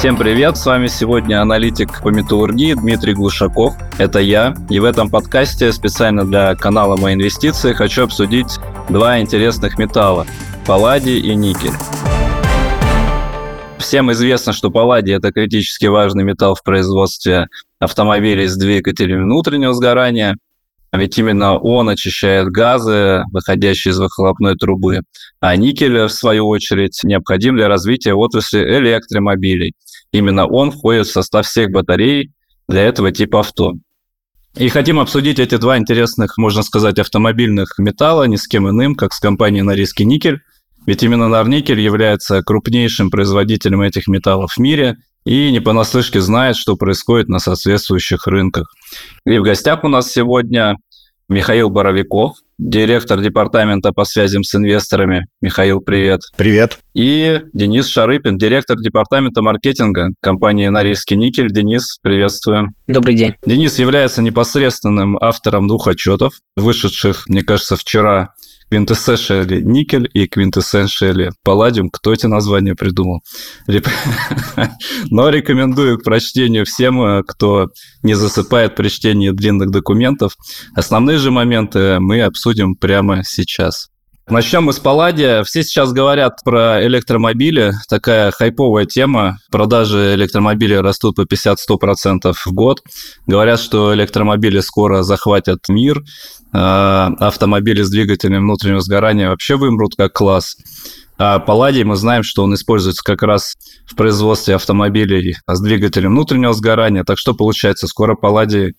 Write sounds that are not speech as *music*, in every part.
Всем привет, с вами сегодня аналитик по металлургии Дмитрий Глушаков. Это я, и в этом подкасте специально для канала «Мои инвестиции» хочу обсудить два интересных металла – палладий и никель. Всем известно, что палладий – это критически важный металл в производстве автомобилей с двигателями внутреннего сгорания, а ведь именно он очищает газы, выходящие из выхлопной трубы. А никель, в свою очередь, необходим для развития отрасли электромобилей – Именно он входит в состав всех батарей для этого типа авто. И хотим обсудить эти два интересных, можно сказать, автомобильных металла ни с кем иным, как с компанией Норильский никель. Ведь именно Норникель является крупнейшим производителем этих металлов в мире и не понаслышке знает, что происходит на соответствующих рынках. И в гостях у нас сегодня Михаил Боровиков, директор департамента по связям с инвесторами. Михаил, привет. Привет. И Денис Шарыпин, директор департамента маркетинга компании «Норильский никель». Денис, приветствуем. Добрый день. Денис является непосредственным автором двух отчетов, вышедших, мне кажется, вчера Quintessentially никель и Quintessentially палладиум. Кто эти названия придумал? *laughs* Но рекомендую к прочтению всем, э, кто не засыпает при чтении длинных документов. Основные же моменты мы обсудим прямо сейчас. Начнем мы с Палладия. Все сейчас говорят про электромобили. Такая хайповая тема. Продажи электромобилей растут по 50-100% в год. Говорят, что электромобили скоро захватят мир. А автомобили с двигателем внутреннего сгорания вообще вымрут как класс. А Палладий мы знаем, что он используется как раз в производстве автомобилей с двигателем внутреннего сгорания. Так что получается, скоро Палладий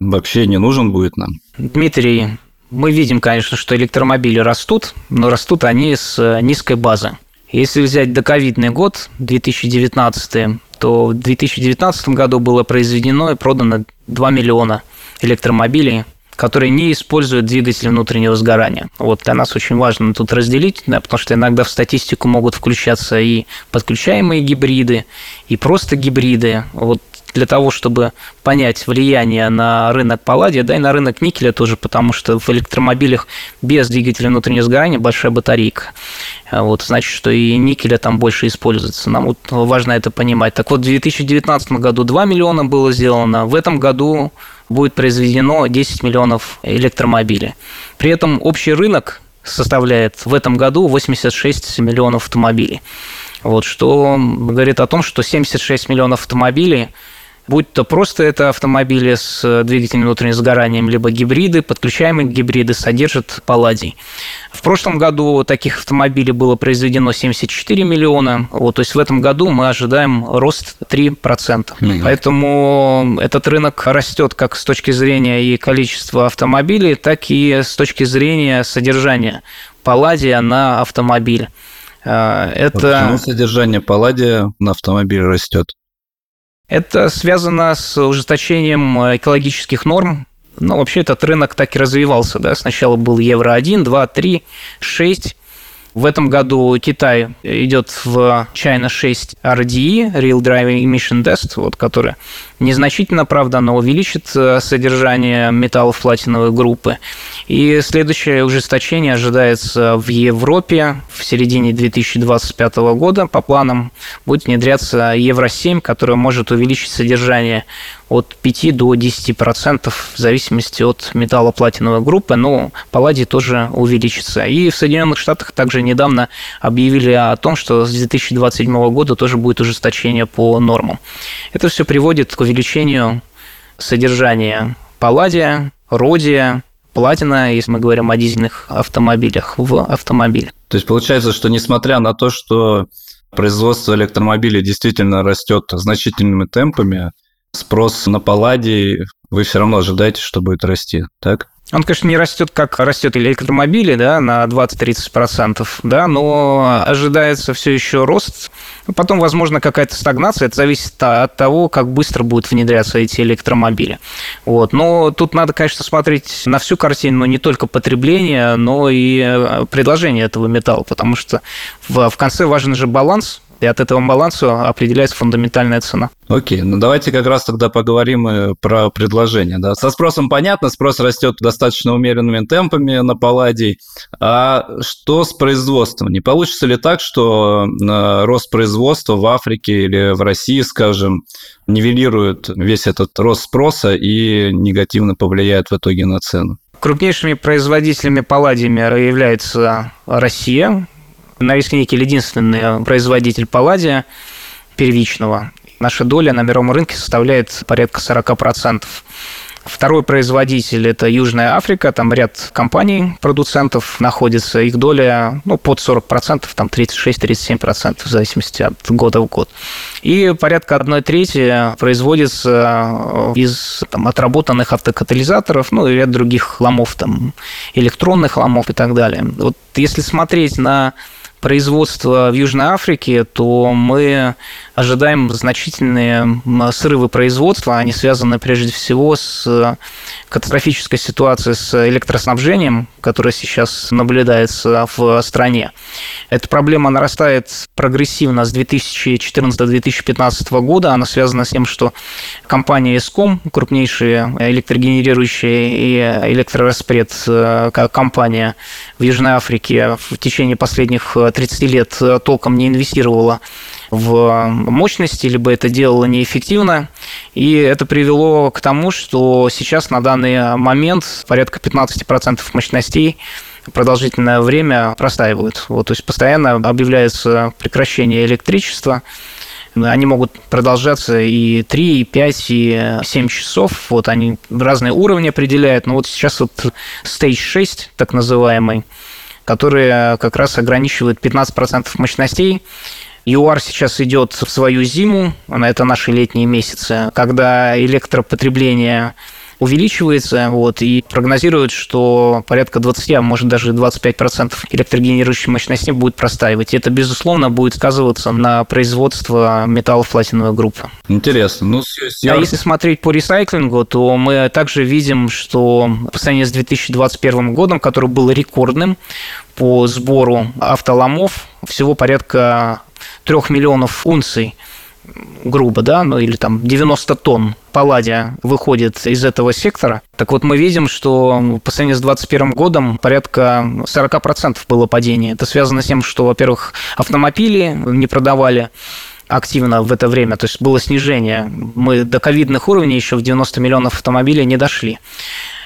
вообще не нужен будет нам. Дмитрий, мы видим, конечно, что электромобили растут, но растут они с э, низкой базы. Если взять доковидный год, 2019, то в 2019 году было произведено и продано 2 миллиона электромобилей, которые не используют двигатель внутреннего сгорания. Вот для нас очень важно тут разделить, да, потому что иногда в статистику могут включаться и подключаемые гибриды, и просто гибриды. Вот для того, чтобы понять влияние на рынок палладия, да и на рынок никеля тоже, потому что в электромобилях без двигателя внутреннего сгорания большая батарейка. Вот, значит, что и никеля там больше используется. Нам вот важно это понимать. Так вот, в 2019 году 2 миллиона было сделано, в этом году будет произведено 10 миллионов электромобилей. При этом общий рынок составляет в этом году 86 миллионов автомобилей. Вот, что говорит о том, что 76 миллионов автомобилей будь то просто это автомобили с э, двигателем внутреннего сгорания, либо гибриды, подключаемые гибриды содержат палладий. В прошлом году таких автомобилей было произведено 74 миллиона, вот, то есть в этом году мы ожидаем рост 3%. Mm-hmm. Поэтому этот рынок растет как с точки зрения и количества автомобилей, так и с точки зрения содержания палладия на автомобиль. Э, это... Почему содержание палладия на автомобиле растет? Это связано с ужесточением э, экологических норм. Ну, вообще этот рынок так и развивался. Да? Сначала был Евро-1, 2, 3, 6. В этом году Китай идет в China 6 RDE, Real Driving Emission Test, вот, который незначительно, правда, но увеличит э, содержание металлов платиновой группы. И следующее ужесточение ожидается в Европе в середине 2025 года. По планам будет внедряться Евро-7, которое может увеличить содержание от 5 до 10% в зависимости от металла платиновой группы, но палладий тоже увеличится. И в Соединенных Штатах также недавно объявили о том, что с 2027 года тоже будет ужесточение по нормам. Это все приводит к увеличению содержания палладия, родия, платина, если мы говорим о дизельных автомобилях, в автомобиле. То есть получается, что несмотря на то, что производство электромобилей действительно растет значительными темпами, спрос на палладий вы все равно ожидаете, что будет расти, так? Он, конечно, не растет, как растет электромобили, да, на 20-30%, да, но ожидается все еще рост. Потом, возможно, какая-то стагнация. Это зависит от того, как быстро будут внедряться эти электромобили. Вот. Но тут надо, конечно, смотреть на всю картину, но не только потребление, но и э, предложение этого металла, потому что в, в конце важен же баланс И от этого баланса определяется фундаментальная цена. Окей, ну давайте как раз тогда поговорим про предложение. Да? Со спросом понятно, спрос растет достаточно умеренными темпами на палладий. А что с производством? Не получится ли так, что э, рост производства в Африке или в России, скажем, нивелирует весь этот рост спроса и негативно повлияет в итоге на цену? Крупнейшими производителями палладиями является Россия. Норильский никель единственный производитель палладия первичного. Наша доля на мировом рынке составляет порядка 40%. Второй производитель – это Южная Африка, там ряд компаний, продуцентов находится, их доля ну, под 40%, там 36-37%, в зависимости от года в год. И порядка 1 трети производится из там, отработанных автокатализаторов, ну и ряд других ломов, там, электронных ломов и так далее. Вот если смотреть на производства в Южной Африке, то мы ожидаем значительные срывы производства. Они связаны прежде всего с катастрофической ситуацией с электроснабжением, которая сейчас наблюдается в стране. Эта проблема нарастает прогрессивно с 2014-2015 года. Она связана с тем, что компания Escom, крупнейшая электрогенерирующая и электрораспред э, компания в Южной Африке в течение последних 30 лет э, толком не инвестировала в мощности, либо это делало неэффективно. И это привело к тому, что сейчас на данный момент порядка 15% мощностей продолжительное время простаивают. Вот, то есть постоянно объявляется прекращение электричества. Они могут продолжаться и 3, и 5, и 7 часов. Вот они разные уровни определяют. Но вот сейчас вот Stage 6, так называемый, которые как раз ограничивают 15% мощностей. ЮАР сейчас идет в свою зиму, это наши летние месяцы, когда электропотребление увеличивается, вот, и прогнозируют, что порядка 20, а может даже 25% электрогенерирующей мощности будет простаивать. И это, безусловно, будет сказываться на производство металлов платиновой группы. Интересно. Ну. А если смотреть по ресайклингу, то мы также видим, что по сравнению с 2021 годом, который был рекордным по сбору автоломов, всего порядка 3 миллионов унций грубо, да, ну или там 90 тонн палладия выходит из этого сектора. Так вот, мы видим, что по сравнению с 2021 годом порядка 40% было падение. Это связано с тем, что, во-первых, автомобили не продавали, активно в это время, то есть было снижение. Мы до ковидных уровней еще в 90 миллионов автомобилей не дошли.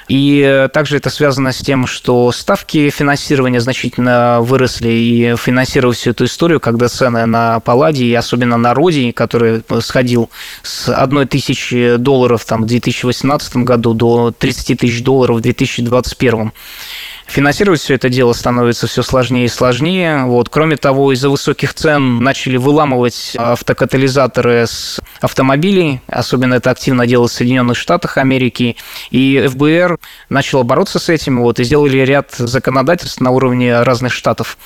И э, также это связано с тем, что ставки финансирования значительно выросли, и финансировать всю эту историю, когда цены на палладий, особенно на родий, который сходил с одной тысячи долларов там, в 2018 году до 30 тысяч долларов в 2021 Финансировать все это дело становится все сложнее и сложнее. Вот. Кроме того, из-за высоких цен начали выламывать автокатализаторы с автомобилей. Особенно это активно делалось в Соединенных Штатах Америки. И ФБР начало бороться с этим вот, и сделали ряд законодательств на уровне разных штатов,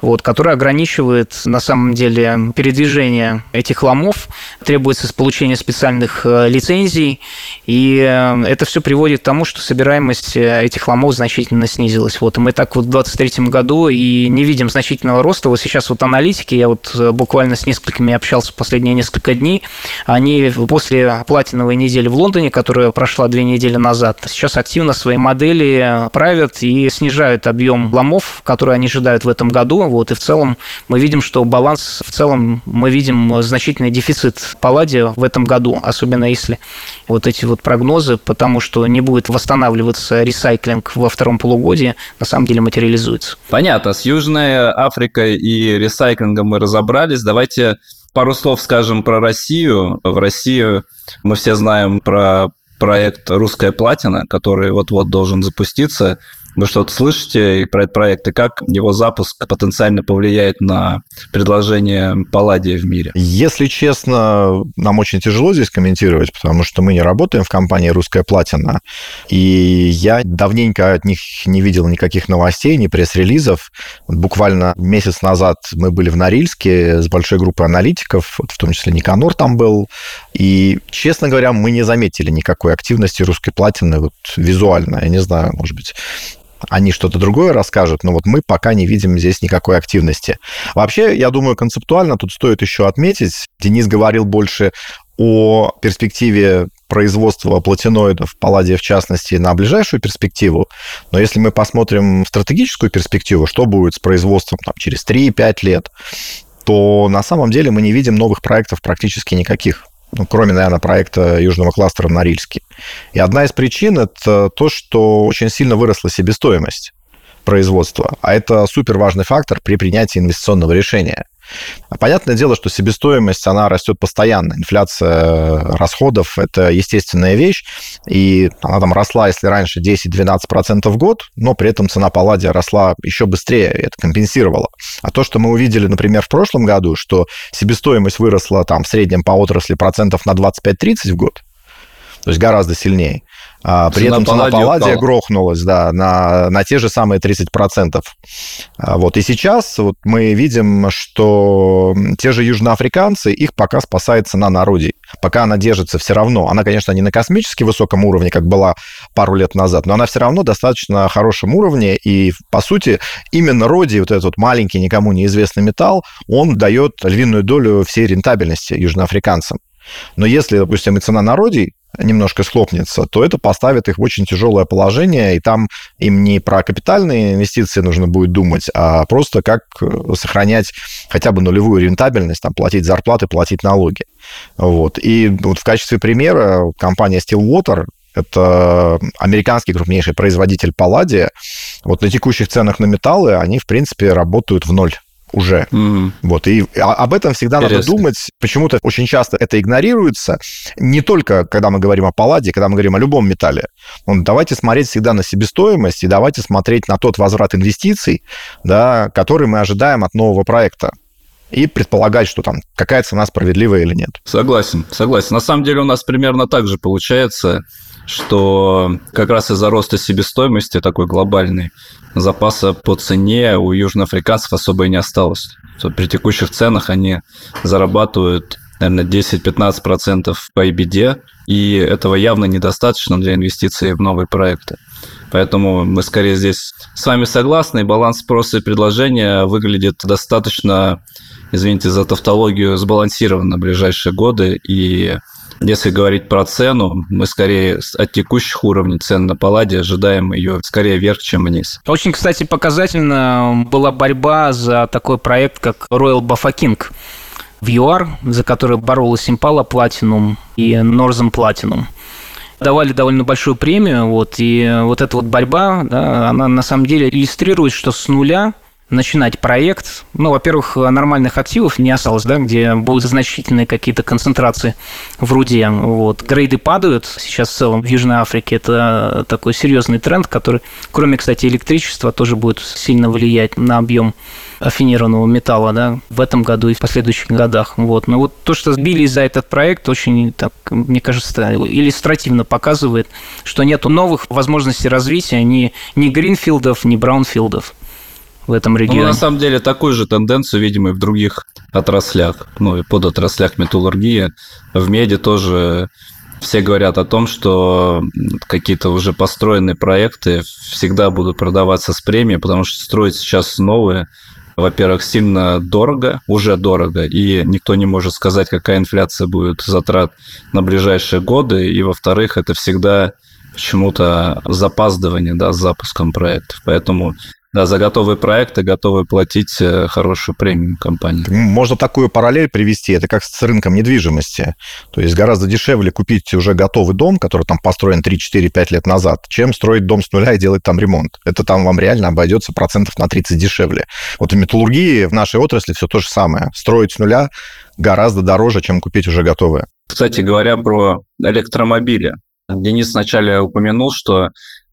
вот, которые ограничивают на самом деле передвижение этих ломов. Требуется получение специальных э, лицензий. И э, это все приводит к тому, что собираемость э, этих ломов значительно снизилась изменилось. Вот, и мы так вот в 2023 году и не видим значительного роста. Вот сейчас вот аналитики, я вот э, буквально с несколькими общался последние несколько дней, они после платиновой недели в Лондоне, которая прошла две недели назад, сейчас активно свои модели правят и снижают объем ломов, которые они ожидают в этом году. Вот, и в целом мы видим, что баланс, в целом мы видим значительный дефицит палладия в этом году, особенно если вот эти вот прогнозы, потому что не будет восстанавливаться ресайклинг во втором полугодии, на самом деле материализуется. Понятно. С Южной Африкой и ресайклингом мы разобрались. Давайте пару слов скажем про Россию. В Россию мы все знаем про проект «Русская платина», который вот-вот должен запуститься. Вы что-то слышите про этот проект и как его запуск потенциально повлияет на предложение палладия в мире? Если честно, нам очень тяжело здесь комментировать, потому что мы не работаем в компании «Русская платина», и я давненько от них не видел никаких новостей, ни пресс-релизов. Буквально месяц назад мы были в Норильске с большой группой аналитиков, в том числе Никанор там был, и, честно говоря, мы не заметили никакой активности «Русской платины» вот визуально, я не знаю, может быть, они что-то другое расскажут, но вот мы пока не видим здесь никакой активности. Вообще, я думаю, концептуально тут стоит еще отметить, Денис говорил больше о перспективе производства платиноидов, палладия в частности, на ближайшую перспективу. Но если мы посмотрим стратегическую перспективу, что будет с производством там, через 3-5 лет, то на самом деле мы не видим новых проектов практически никаких ну, кроме, наверное, проекта Южного кластера в Норильске. И одна из причин – это то, что очень сильно выросла себестоимость производства, а это супер важный фактор при принятии инвестиционного решения. Понятное дело, что себестоимость, она растет постоянно. Инфляция расходов – это естественная вещь, и она там росла, если раньше 10-12% в год, но при этом цена палладия росла еще быстрее, и это компенсировало. А то, что мы увидели, например, в прошлом году, что себестоимость выросла там в среднем по отрасли процентов на 25-30 в год, то есть гораздо сильнее. А, при цена этом цена палладия грохнулась, да, на, на те же самые 30%. А, вот. И сейчас вот мы видим, что те же южноафриканцы, их пока спасает цена на орудий. Пока она держится все равно. Она, конечно, не на космически высоком уровне, как была пару лет назад, но она все равно достаточно хорошем уровне. И, по сути, именно родий, вот этот вот маленький, никому неизвестный металл, он дает львиную долю всей рентабельности южноафриканцам. Но если, допустим, и цена на родий немножко схлопнется, то это поставит их в очень тяжелое положение, и там им не про капитальные инвестиции нужно будет думать, а просто как э, сохранять хотя бы нулевую рентабельность, там, платить зарплаты, платить налоги. Вот. И вот в качестве примера компания Stillwater, это американский крупнейший производитель палладия. Вот на текущих ценах на металлы они, в принципе, работают в ноль уже. Mm. Вот, и об этом всегда Интересно. надо думать. Почему-то очень часто это игнорируется. Не только, когда мы говорим о палладе, когда мы говорим о любом металле. Вот, давайте смотреть всегда на себестоимость и давайте смотреть на тот возврат инвестиций, да, который мы ожидаем от нового проекта и предполагать, что там какая цена справедливая или нет. Согласен, согласен. На самом деле у нас примерно так же получается, что как раз из-за роста себестоимости такой глобальный запаса по цене у южноафриканцев особо и не осталось. При текущих ценах они зарабатывают, наверное, 10-15% по EBD, и этого явно недостаточно для инвестиций в новые проекты. Поэтому мы скорее здесь с вами согласны. Баланс спроса и предложения выглядит достаточно, извините за тавтологию, сбалансированно в ближайшие годы. И если говорить про цену, мы скорее от текущих уровней цен на Палладе ожидаем ее скорее вверх, чем вниз. Очень, кстати, показательно была борьба за такой проект, как Royal Bafokeng в ЮАР, за который боролась Impala Platinum и Northern Platinum давали довольно большую премию, вот, и вот эта вот борьба, да, она на самом деле иллюстрирует, что с нуля начинать проект, ну, во-первых, нормальных активов не осталось, да, где будут значительные какие-то концентрации в руде. Вот. Грейды падают сейчас в целом в Южной Африке. Это такой серьезный тренд, который, кроме, кстати, электричества, тоже будет сильно влиять на объем афинированного металла да, в этом году и в последующих годах. Вот. Но вот то, что сбились за этот проект, очень, так, мне кажется, иллюстративно показывает, что нет новых возможностей развития ни, ни гринфилдов, ни браунфилдов в этом регионе. Ну, на самом деле, такую же тенденцию видим и в других отраслях, ну, и под отраслях металлургии. В меди тоже все говорят о том, что какие-то уже построенные проекты всегда будут продаваться с премией, потому что строить сейчас новые, во-первых, сильно дорого, уже дорого, и никто не может сказать, какая инфляция будет затрат на ближайшие годы, и, во-вторых, это всегда почему-то запаздывание да, с запуском проектов. Поэтому да, за готовые проекты готовы платить э, хорошую премию компании. Можно такую параллель привести, это как с рынком недвижимости. То есть гораздо дешевле купить уже готовый дом, который там построен 3-4-5 лет назад, чем строить дом с нуля и делать там ремонт. Это там вам реально обойдется процентов на 30 дешевле. Вот в металлургии, в нашей отрасли все то же самое. Строить с нуля гораздо дороже, чем купить уже готовое. Кстати говоря, про электромобили. Денис вначале упомянул, что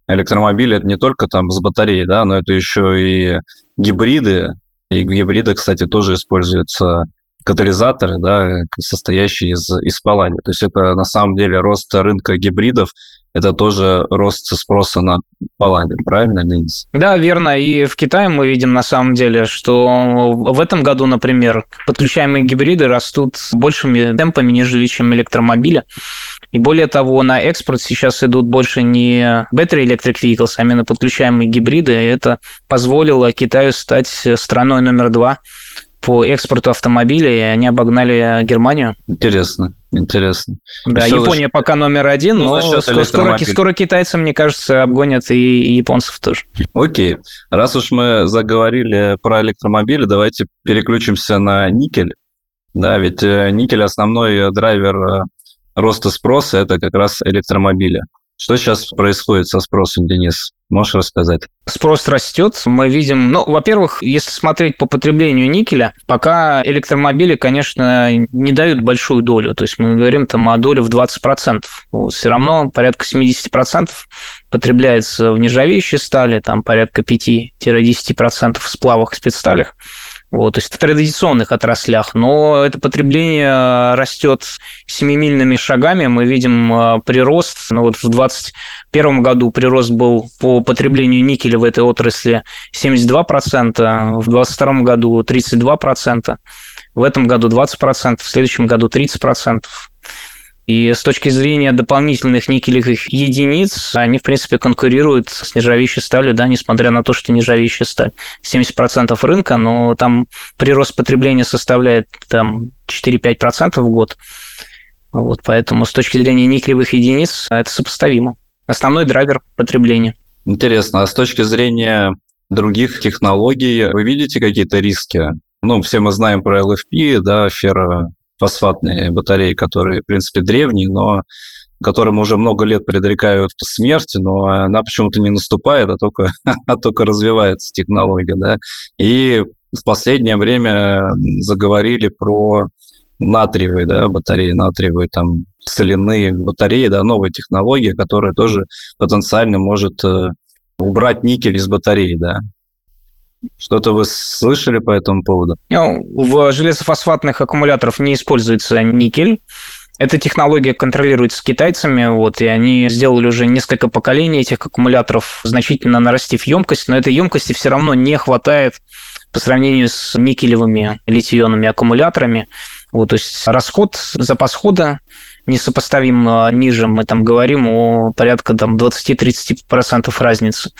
электромобили это не только там с батареей, да, но это еще и гибриды. И в кстати, тоже используются катализаторы, да, состоящие из, из палладия. То есть это на самом деле рост рынка гибридов это тоже рост спроса на палладиум, правильно, Денис? Да, верно. И в Китае мы видим на самом деле, что в этом году, например, подключаемые гибриды растут большими темпами, нежели чем электромобили. И более того, на экспорт сейчас идут больше не battery electric vehicles, а именно подключаемые гибриды. И это позволило Китаю стать страной номер два по экспорту автомобилей, и они обогнали Германию. Интересно, интересно. Да, Всё Япония за- пока номер один, Ну, но скоро, скоро, скоро китайцы, мне кажется, обгонят и, и японцев тоже. Окей. Раз уж мы заговорили про электромобили, давайте переключимся на никель. Да, ведь э, никель основной драйвер э, роста спроса это как раз электромобили. Что сейчас происходит со спросом, Денис? Можешь рассказать? Спрос растет, мы видим, ну, во-первых, если смотреть по потреблению никеля, пока электромобили, конечно, не дают большую долю, то есть мы говорим там о доле в 20%. Вот, все равно порядка 70% потребляется в нержавеющей стали, там порядка 5-10% в сплавах и спецсталях. Вот, то есть в традиционных отраслях, но это потребление растет семимильными шагами. Мы видим э, прирост, ну вот в 2021 году прирост был по потреблению никеля в этой отрасли 72%, в 2022 году 32%, в этом году 20%, в следующем году 30%. И с точки зрения дополнительных никелевых единиц, они, в принципе, конкурируют с нержавеющей сталью, да, несмотря на то, что нержавеющая сталь 70% рынка, но там прирост потребления составляет там 4-5% в год. Вот, поэтому с точки зрения никелевых единиц это сопоставимо. Основной драйвер потребления. Интересно, а с точки зрения других технологий, вы видите какие-то риски? Ну, все мы знаем про LFP, да, феррофосфатные батареи, которые, в принципе, древние, но которым уже много лет предрекают смерть, но она почему-то не наступает, а только, *laughs* а только развивается технология, да. И в последнее время заговорили про натриевые да, батареи, натриевые там соляные батареи, да, новая технология, которая тоже потенциально может э, убрать никель из батареи, да. Что-то вы слышали по этому поводу? Ну, в железофосфатных аккумуляторах не используется никель. Эта технология контролируется китайцами, вот, и они сделали уже несколько поколений этих аккумуляторов, значительно нарастив емкость, но этой емкости все равно не хватает по сравнению с никелевыми литий-ионными аккумуляторами. Вот, то есть расход, запас хода несопоставимо ниже. Мы там говорим о порядка там, 20-30% разницы.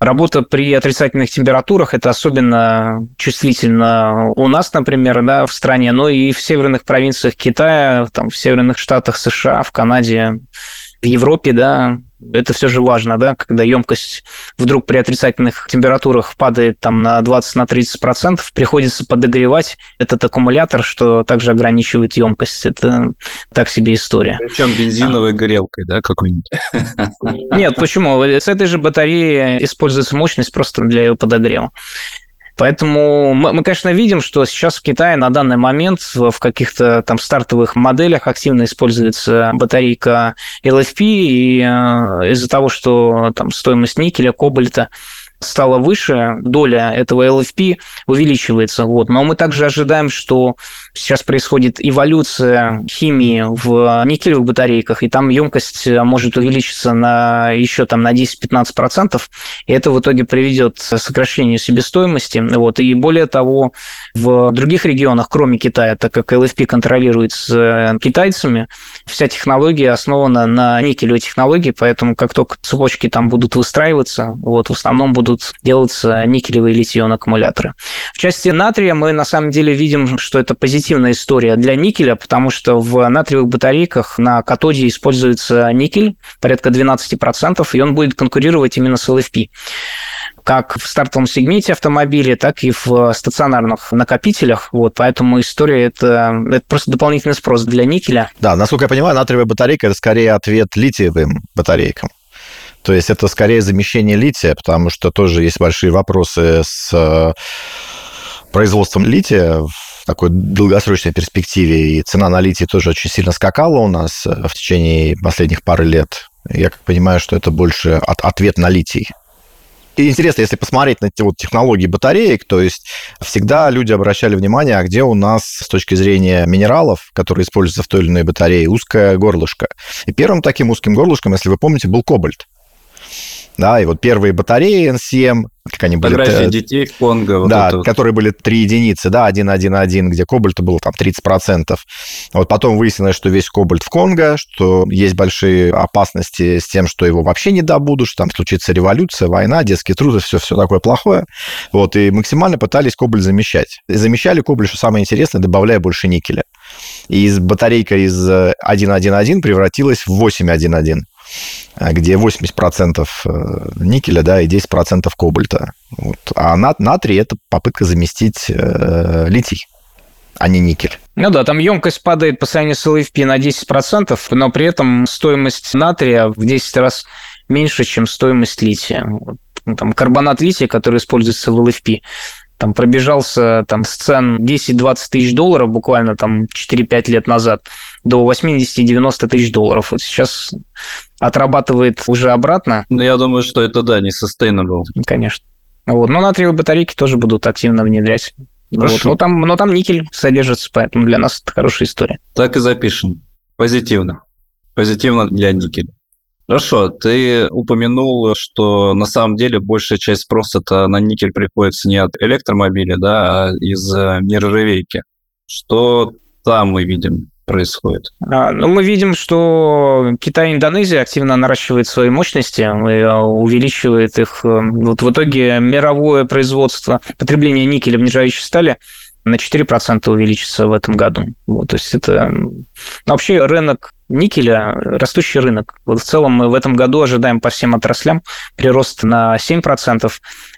Работа при отрицательных температурах – это особенно чувствительно у нас, например, да, в стране, но и в северных провинциях Китая, там, в северных штатах США, в Канаде, в Европе, да, это все же важно, да, когда емкость вдруг при отрицательных температурах падает там на 20-30%, процентов, приходится подогревать этот аккумулятор, что также ограничивает емкость. Это так себе история. Причем бензиновой горелкой, да, какой-нибудь? Нет, почему? С этой же батареи используется мощность просто для ее подогрева. Поэтому мы, мы, конечно, видим, что сейчас в Китае на данный момент в каких-то там стартовых моделях активно используется батарейка LFP, и э, из-за того, что там стоимость никеля, кобальта стала выше, доля этого LFP увеличивается. Вот. Но мы также ожидаем, что сейчас происходит эволюция химии в никелевых батарейках, и там емкость может увеличиться на еще там, на 10-15%, и это в итоге приведет к сокращению себестоимости. Вот. И более того, в других регионах, кроме Китая, так как LFP контролируется китайцами, вся технология основана на никелевой технологии, поэтому как только цепочки там будут выстраиваться, вот, в основном будут делаться никелевые литий-ион аккумуляторы. В части натрия мы на самом деле видим, что это позитивная история для никеля, потому что в натриевых батарейках на катоде используется никель, порядка 12%, и он будет конкурировать именно с LFP как в стартовом сегменте автомобиля, так и в стационарных накопителях. Вот, поэтому история это, это просто дополнительный спрос для никеля. Да, насколько я понимаю, натриевая батарейка это скорее ответ литиевым батарейкам. То есть это скорее замещение лития, потому что тоже есть большие вопросы с э, производством лития в такой долгосрочной перспективе, и цена на литий тоже очень сильно скакала у нас в течение последних пары лет. Я как понимаю, что это больше от, ответ на литий. И интересно, если посмотреть на эти вот технологии батареек, то есть всегда люди обращали внимание, а где у нас с точки зрения минералов, которые используются в той или иной батарее, узкое горлышко. И первым таким узким горлышком, если вы помните, был кобальт. Да, и вот первые батареи NCM, как они были... Фотографии детей Конго. Вот да, это вот. которые были три единицы, да, 1.1.1, где кобальта было там 30%. Вот потом выяснилось, что весь кобальт в Конго, что есть большие опасности с тем, что его вообще не добудут, что там случится революция, война, детский труд, и все, все такое плохое. Вот, и максимально пытались кобальт замещать. И замещали кобальт, что самое интересное, добавляя больше никеля. И из батарейка из 1.1.1 превратилась в 8.1.1 где 80% э, никеля, да, и 10% кобальта. Вот. А нат- натрий – это попытка заместить э, литий, а не никель. Ну да, там емкость падает по сравнению с LFP на 10%, но при этом стоимость натрия в 10 раз меньше, чем стоимость лития. Ну, там карбонат лития, который используется в LFP, там пробежался там, с цен 10-20 тысяч долларов буквально там 4-5 лет назад до 80-90 тысяч долларов. Вот сейчас отрабатывает уже обратно, Ну, я думаю, что это, да, не sustainable. конечно. Вот. Но натриевые батарейки тоже будут активно внедрять. Вот. Хорошо. Но, там, но там никель содержится, поэтому для нас это хорошая история. Так и запишем. Позитивно. Позитивно для никеля. Хорошо, ты упомянул, что на самом деле большая часть спроса-то на никель приходится не от электромобиля, да, а из э, нержавейки. Что там мы видим происходит? А, Ну, мы видим, что Китай и Индонезия активно наращивают свои мощности, а, увеличивает их. э, Вот в итоге мировое производство, потребление никеля в нержавеющей стали на 4% увеличится в этом году. Вот, то есть это вообще рынок никеля, растущий рынок. Вот в целом мы в этом году ожидаем по всем отраслям прирост на 7%,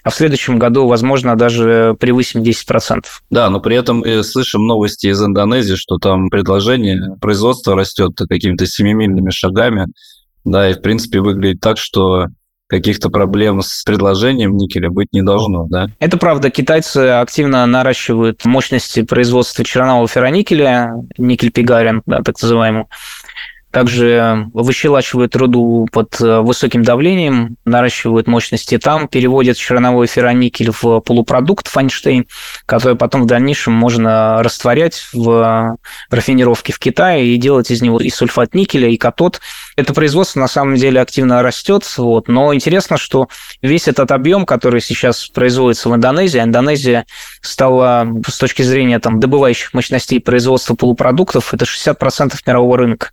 а в следующем году, возможно, даже превысим 10%. Да, но при этом мы слышим новости из Индонезии, что там предложение, производство растет какими-то семимильными шагами, да, и в принципе выглядит так, что каких-то проблем с предложением никеля быть не должно, да? Это правда, китайцы активно наращивают мощности производства чернового ферроникеля, никель-пигарин, да, так называемый. Также выщелачивают руду под э, высоким давлением, наращивают мощности там, переводят черновой ферроникель в полупродукт Файнштейн, который потом в дальнейшем можно растворять в рафинировке в Китае и делать из него и сульфат никеля, и катод. Это производство на самом деле активно растет, вот. но интересно, что весь этот объем, который сейчас производится в Индонезии, Индонезия стала с точки зрения там, добывающих мощностей производства полупродуктов, это 60% мирового рынка.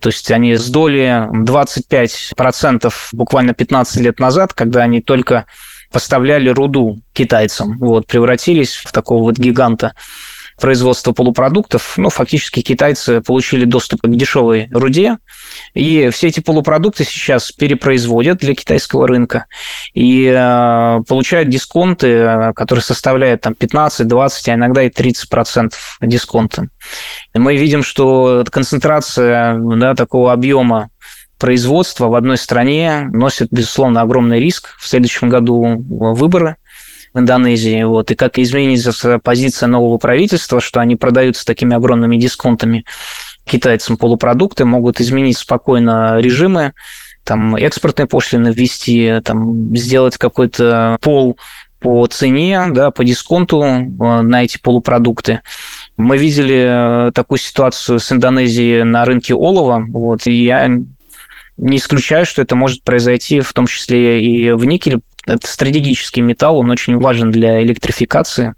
То есть они с доли 25% буквально 15 лет назад, когда они только поставляли руду китайцам, вот, превратились в такого вот гиганта производства полупродуктов, ну, фактически китайцы получили доступ к дешевой руде, и все эти полупродукты сейчас перепроизводят для китайского рынка и э, получают дисконты, э, которые составляют там 15, 20, а иногда и 30% дисконта. И мы видим, что концентрация да, такого объема производства в одной стране носит, безусловно, огромный риск. В следующем году выборы в Индонезии, вот, и как изменится позиция нового правительства, что они продают с такими огромными дисконтами китайцам полупродукты, могут изменить спокойно режимы, там, экспортные пошлины ввести, там, сделать какой-то пол по цене, да, по дисконту э, на эти полупродукты. Мы видели э, такую ситуацию с Индонезией на рынке олова, вот, и я не исключаю, что это может произойти в том числе и в никеле. Это стратегический металл, он очень важен для электрификации.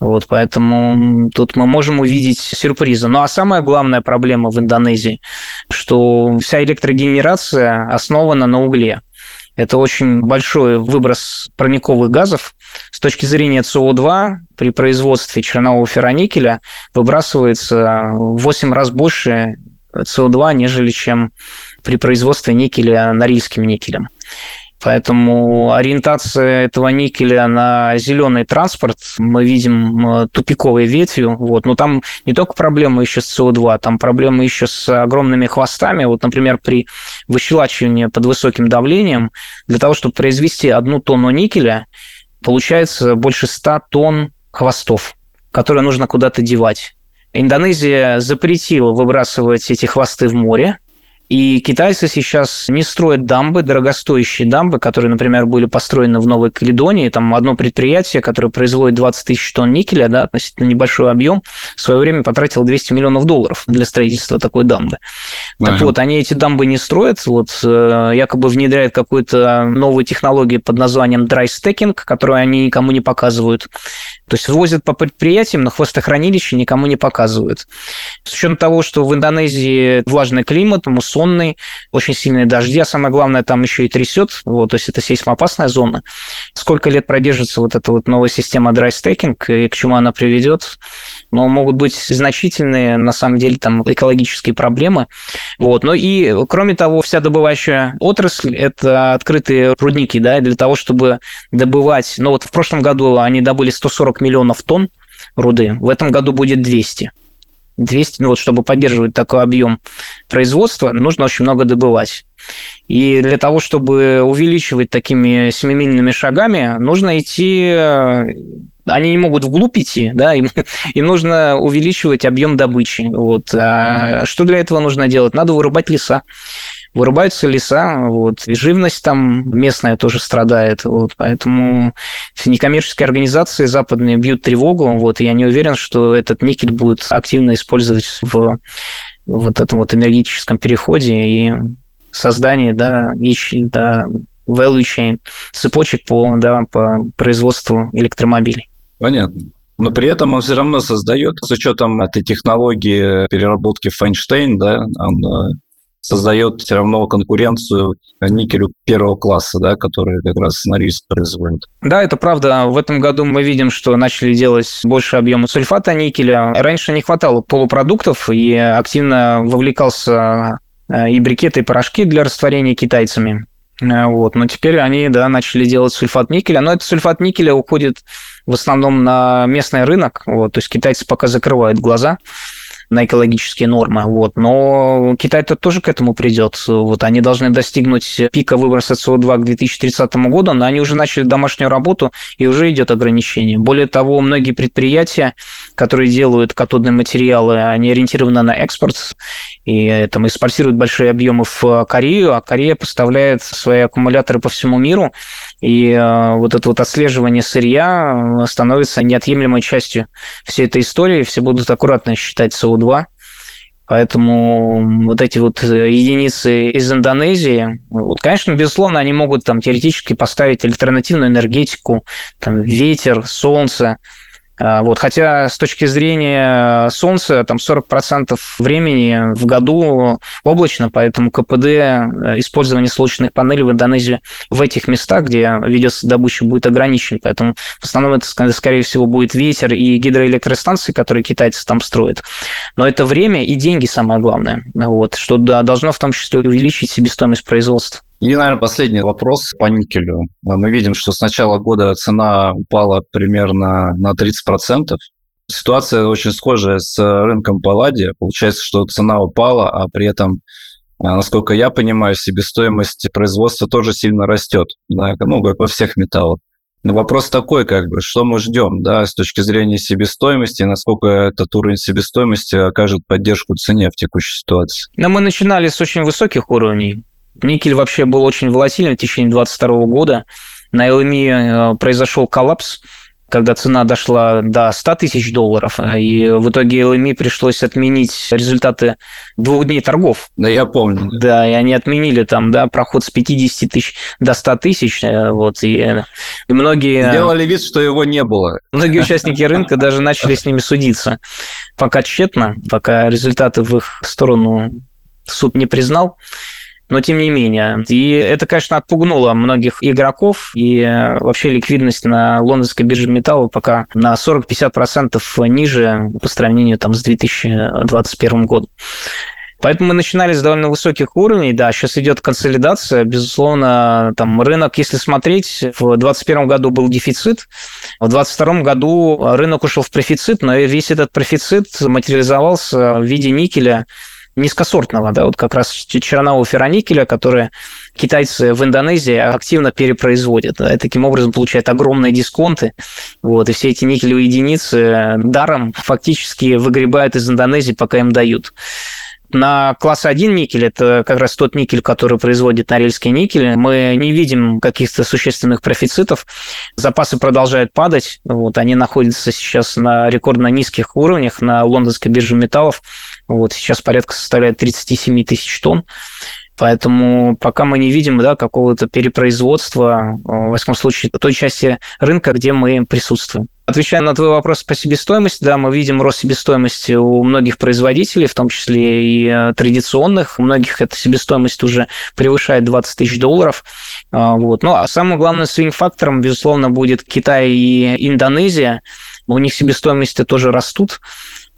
Вот, поэтому тут мы можем увидеть сюрпризы. Ну а самая главная проблема в Индонезии, что вся электрогенерация основана на угле. Это очень большой выброс парниковых газов. С точки зрения СО2 при производстве чернового ферроникеля выбрасывается в 8 раз больше СО2, нежели чем при производстве никеля норильским никелем. Поэтому ориентация этого никеля на зеленый транспорт мы видим тупиковой ветвью. Вот. Но там не только проблемы еще с СО2, там проблемы еще с огромными хвостами. Вот, например, при выщелачивании под высоким давлением для того, чтобы произвести одну тонну никеля, получается больше 100 тонн хвостов, которые нужно куда-то девать. Индонезия запретила выбрасывать эти хвосты в море, И китайцы сейчас не строят дамбы, дорогостоящие дамбы, которые, например, были построены в Новой Каледонии. Там одно предприятие, которое производит 20 тысяч тонн никеля, да, относительно небольшой объем, в свое время потратило 200 миллионов долларов для строительства такой дамбы. Ага. Так вот, они эти дамбы не строят, вот э, якобы внедряют какую-то новую технологию под названием dry stacking, которую они никому не показывают. То есть возят по предприятиям, но хвостохранилище никому не показывают. С учетом того, что в Индонезии влажный климат, муссонный, очень сильные дожди, а самое главное, там еще и трясет, вот, то есть это сейсмоопасная зона. Сколько лет продержится вот эта вот новая система dry и к чему она приведет? Но могут быть значительные, на самом деле, там экологические проблемы. Вот. Ну и, кроме того, вся добывающая отрасль – это открытые рудники, да, для того, чтобы добывать... Ну вот в прошлом году они добыли 140 миллионов тонн руды, в этом году будет 200. 200, ну вот чтобы поддерживать такой объем производства, нужно очень много добывать. И для того, чтобы увеличивать такими семимильными шагами, нужно идти они не могут вглубь идти, да, им, *laughs* им нужно увеличивать объем добычи. Вот. А что для этого нужно делать? Надо вырубать леса вырубаются леса, вот, и живность там местная тоже страдает, вот, поэтому некоммерческие организации западные бьют тревогу, вот, и я не уверен, что этот никель будет активно использовать в вот этом вот энергетическом переходе и создании, да, да, value chain, цепочек по, да, по производству электромобилей. Понятно. Но при этом он все равно создает, с учетом этой технологии переработки Файнштейн, да, он э, создает все равно конкуренцию никелю первого класса, да, который как раз сценарист производит. Да, это правда. В этом году мы видим, что начали делать больше объема сульфата никеля. Раньше не хватало полупродуктов, и активно вовлекался э, и брикеты, и порошки для растворения китайцами. Э, вот. Но теперь они да, начали делать сульфат никеля. Но этот сульфат никеля уходит в основном на местный рынок. Вот. То есть китайцы пока закрывают глаза на экологические нормы. Вот. Но Китай-то тоже к этому придет. Вот. Они должны достигнуть пика выброса СО2 к 2030 году, но они уже начали домашнюю работу, и уже идет ограничение. Более того, многие предприятия, которые делают катодные материалы, они ориентированы на экспорт, и там экспортируют большие объемы в Корею, а Корея поставляет свои аккумуляторы по всему миру, и э, вот это вот отслеживание сырья становится неотъемлемой частью всей этой истории, все будут аккуратно считать СО2, Поэтому вот эти вот единицы из Индонезии, вот, конечно, безусловно, они могут там теоретически поставить альтернативную энергетику, там ветер, солнце, вот, хотя с точки зрения Солнца там 40% времени в году облачно, поэтому КПД э, использования солнечных панелей в Индонезии в этих местах, где ведется добыча, будет ограничен. Поэтому в основном это, скорее всего, будет ветер и гидроэлектростанции, которые китайцы там строят. Но это время и деньги самое главное, вот, что должно в том числе увеличить себестоимость производства. И, наверное, последний вопрос по никелю. Мы видим, что с начала года цена упала примерно на 30%. Ситуация очень схожая с рынком палладия. Получается, что цена упала, а при этом, а, насколько я понимаю, себестоимость производства тоже сильно растет, да, ну, как во всех металлах. Но вопрос такой, как бы, что мы ждем, да, с точки зрения себестоимости, насколько этот уровень себестоимости окажет поддержку цене в текущей ситуации? Но мы начинали с очень высоких уровней. Никель вообще был очень волатилен в течение 2022 года. На LME э, произошел коллапс, когда цена дошла до 100 тысяч долларов, и в итоге LME пришлось отменить результаты двух дней торгов. Да, я помню. Да, и они отменили там, да, проход с 50 тысяч до 100 тысяч, э, вот, и, э, и многие... Делали вид, что его не было. Многие участники рынка даже начали с ними судиться. Пока тщетно, пока результаты в их сторону суд не признал но тем не менее. И это, конечно, отпугнуло многих игроков, и э, вообще ликвидность на лондонской бирже металла пока на 40-50% ниже по сравнению там, с 2021 годом. Поэтому мы начинали с довольно высоких уровней, да, сейчас идет консолидация, безусловно, там рынок, если смотреть, в 2021 году был дефицит, в 2022 году рынок ушел в профицит, но весь этот профицит материализовался в виде никеля, низкосортного, да, вот как раз чернового ферроникеля, которые китайцы в Индонезии активно перепроизводят. Да, и таким образом получают огромные дисконты. Вот, и все эти никелевые единицы даром фактически выгребают из Индонезии, пока им дают. На класс 1 никель, это как раз тот никель, который производит норильский никель, мы не видим каких-то существенных профицитов. Запасы продолжают падать. Вот, они находятся сейчас на рекордно низких уровнях на лондонской бирже металлов. Вот, сейчас порядка составляет 37 тысяч тонн. Поэтому пока мы не видим да, какого-то перепроизводства, в восьмом случае, той части рынка, где мы присутствуем. Отвечая на твой вопрос по себестоимости, да, мы видим рост себестоимости у многих производителей, в том числе и э, традиционных. У многих эта себестоимость уже превышает 20 тысяч долларов. А, вот. Ну, а самым главным свинг-фактором, безусловно, будет Китай и Индонезия. У них себестоимости тоже растут.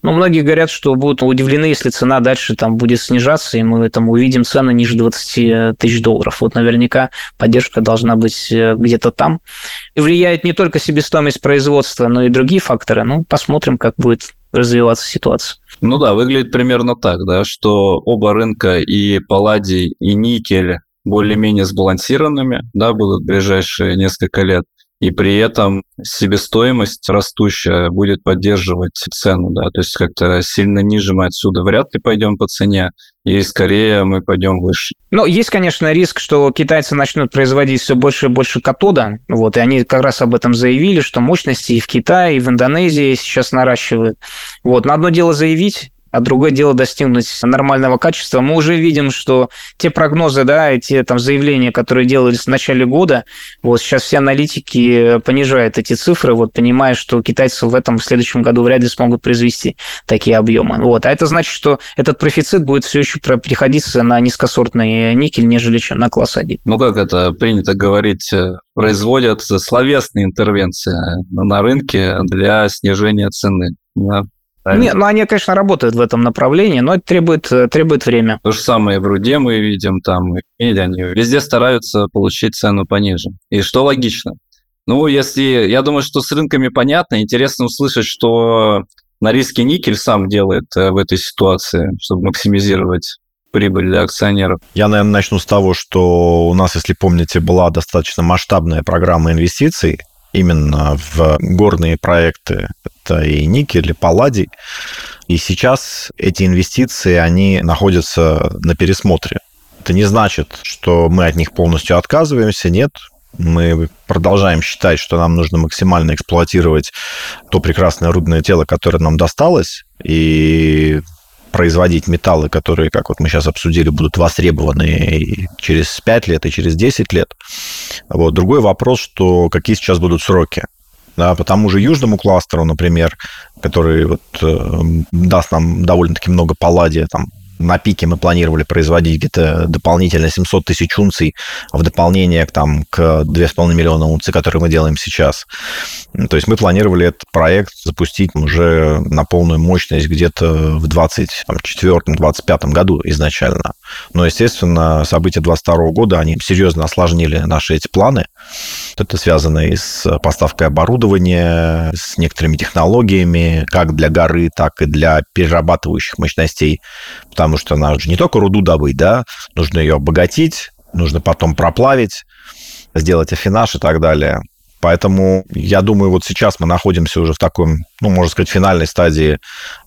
Но многие говорят, что будут удивлены, если цена дальше там будет снижаться, и мы там увидим цены ниже 20 тысяч долларов. Вот наверняка поддержка должна быть э, где-то там. И влияет не только себестоимость производства, но и другие факторы. Ну, посмотрим, как будет развиваться ситуация. Ну да, выглядит примерно так, да, что оба рынка, и палладий, и никель, более-менее сбалансированными, да, будут в ближайшие несколько лет и при этом себестоимость растущая будет поддерживать цену, да, то есть как-то сильно ниже мы отсюда вряд ли пойдем по цене, и скорее мы пойдем выше. Ну, есть, конечно, риск, что китайцы начнут производить все больше и больше катода, вот, и они как раз об этом заявили, что мощности и в Китае, и в Индонезии сейчас наращивают. Вот, на одно дело заявить, а другое дело достигнуть нормального качества. Мы уже видим, что те прогнозы, да, и те там заявления, которые делались в начале года, вот сейчас все аналитики понижают эти цифры, вот понимая, что китайцы в этом в следующем году вряд ли смогут произвести такие объемы. Вот. А это значит, что этот профицит будет все еще приходиться на низкосортный никель, нежели чем на класс 1. Ну, как это принято говорить, э, производят словесные интервенции на рынке для снижения цены. Да, нет, ну они, конечно, работают в этом направлении, но это требует, э, требует время. То же самое в руде мы видим, там, или они везде стараются получить цену пониже. И что логично. Ну, если... Я думаю, что с рынками понятно. Интересно услышать, что на риске никель сам делает э, в этой ситуации, чтобы максимизировать прибыль для акционеров. Я, наверное, начну с того, что у нас, если помните, была достаточно масштабная программа инвестиций именно в горные проекты. Это и никель, и палладий. И сейчас эти инвестиции, они находятся на пересмотре. Это не значит, что мы от них полностью отказываемся, нет. Мы продолжаем считать, что нам нужно максимально эксплуатировать то прекрасное рудное тело, которое нам досталось, и производить металлы, которые, как вот мы сейчас обсудили, будут востребованы и через 5 лет, и через 10 лет. Вот. Другой вопрос, что какие сейчас будут сроки. Да, по тому же южному кластеру, например, который вот, э, даст нам довольно-таки много палладия, там, на пике мы планировали производить где-то дополнительно 700 тысяч унций в дополнение там, к 2,5 миллиона унций, которые мы делаем сейчас. То есть мы планировали этот проект запустить уже на полную мощность где-то в 2024-2025 году изначально. Но, естественно, события 2022 года, они серьезно осложнили наши эти планы. Это связано и с поставкой оборудования, с некоторыми технологиями, как для горы, так и для перерабатывающих мощностей. Потому что надо же не только руду добыть, да, нужно ее обогатить, нужно потом проплавить, сделать афинаж и так далее. Поэтому я думаю, вот сейчас мы находимся уже в такой, ну, можно сказать, финальной стадии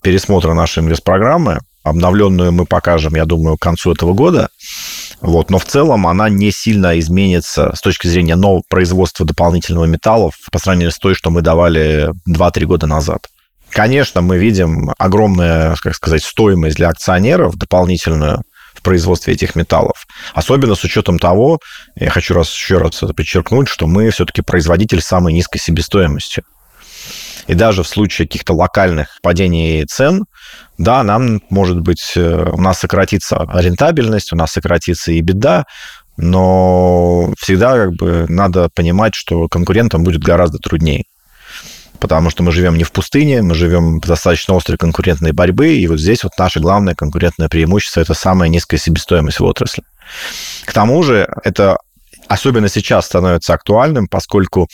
пересмотра нашей инвестпрограммы. Обновленную мы покажем, я думаю, к концу этого года. Вот. Но в целом она не сильно изменится с точки зрения нового производства дополнительного металлов по сравнению с той, что мы давали 2-3 года назад. Конечно, мы видим огромную, как сказать, стоимость для акционеров дополнительную в производстве этих металлов. Особенно с учетом того, я хочу раз еще раз это подчеркнуть, что мы все-таки производитель с самой низкой себестоимостью. И даже в случае каких-то локальных падений цен, да, нам, может быть, э, у нас сократится рентабельность, у нас сократится и беда, но всегда как бы надо понимать, что конкурентам будет гораздо труднее. Потому что мы живем не в пустыне, мы живем в достаточно острой конкурентной борьбе, и вот здесь вот наше главное конкурентное преимущество – это самая низкая себестоимость в отрасли. К тому же это особенно сейчас становится актуальным, поскольку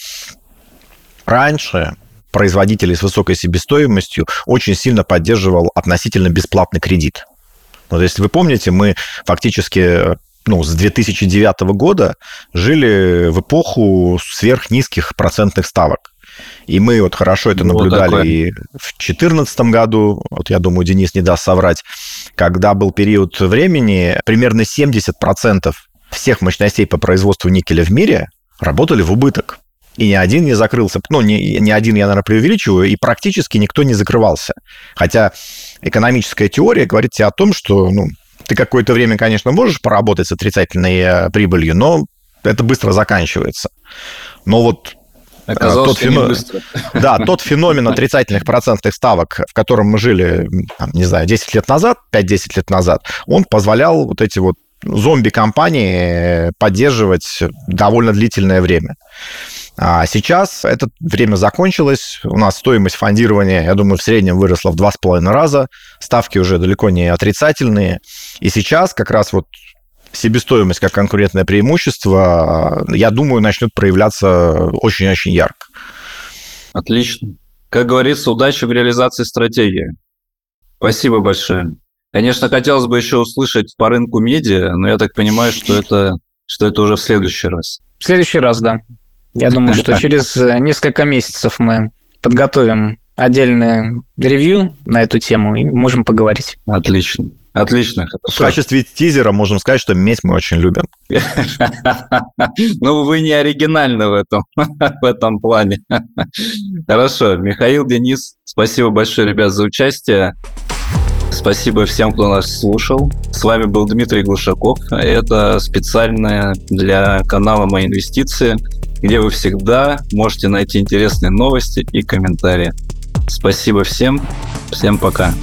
раньше производителей с высокой себестоимостью очень сильно поддерживал относительно бесплатный кредит. Вот если вы помните, мы фактически ну, с 2009 года жили в эпоху сверхнизких процентных ставок. И мы вот хорошо это наблюдали вот и в 2014 году, вот я думаю, Денис не даст соврать, когда был период времени, примерно 70% всех мощностей по производству никеля в мире работали в убыток. И ни один не закрылся. Ну, ни, ни один, я, наверное, преувеличиваю, и практически никто не закрывался. Хотя экономическая теория говорит тебе о том, что ну, ты какое-то время, конечно, можешь поработать с отрицательной э, прибылью, но это быстро заканчивается. Но вот Оказалось, тот феномен, *laughs* да, тот феномен *laughs* отрицательных процентных ставок, в котором мы жили, там, не знаю, 10 лет назад, 5-10 лет назад, он позволял вот эти вот зомби-компании поддерживать довольно длительное время. А сейчас это время закончилось, у нас стоимость фондирования, я думаю, в среднем выросла в два с половиной раза, ставки уже далеко не отрицательные, и сейчас как раз вот себестоимость как конкурентное преимущество, я думаю, начнет проявляться очень-очень ярко. Отлично. Как говорится, удачи в реализации стратегии. Спасибо большое. Конечно, хотелось бы еще услышать по рынку медиа, но я так понимаю, что это, что это уже в следующий раз. В следующий раз, да. Я думаю, что через э, несколько месяцев мы подготовим отдельное ревью на эту тему и можем поговорить. Отлично. Отлично. В качестве тизера можем сказать, что медь мы очень любим. *laughs* Ну, вы не оригинальны в этом, *laughs* в этом плане. *laughs* Хорошо. Михаил, Денис, спасибо большое, ребят, за участие. Спасибо всем, кто нас слушал. С вами был Дмитрий Глушаков. Это специальная для канала «Мои инвестиции», где вы всегда можете найти интересные новости и комментарии. Спасибо всем. Всем пока.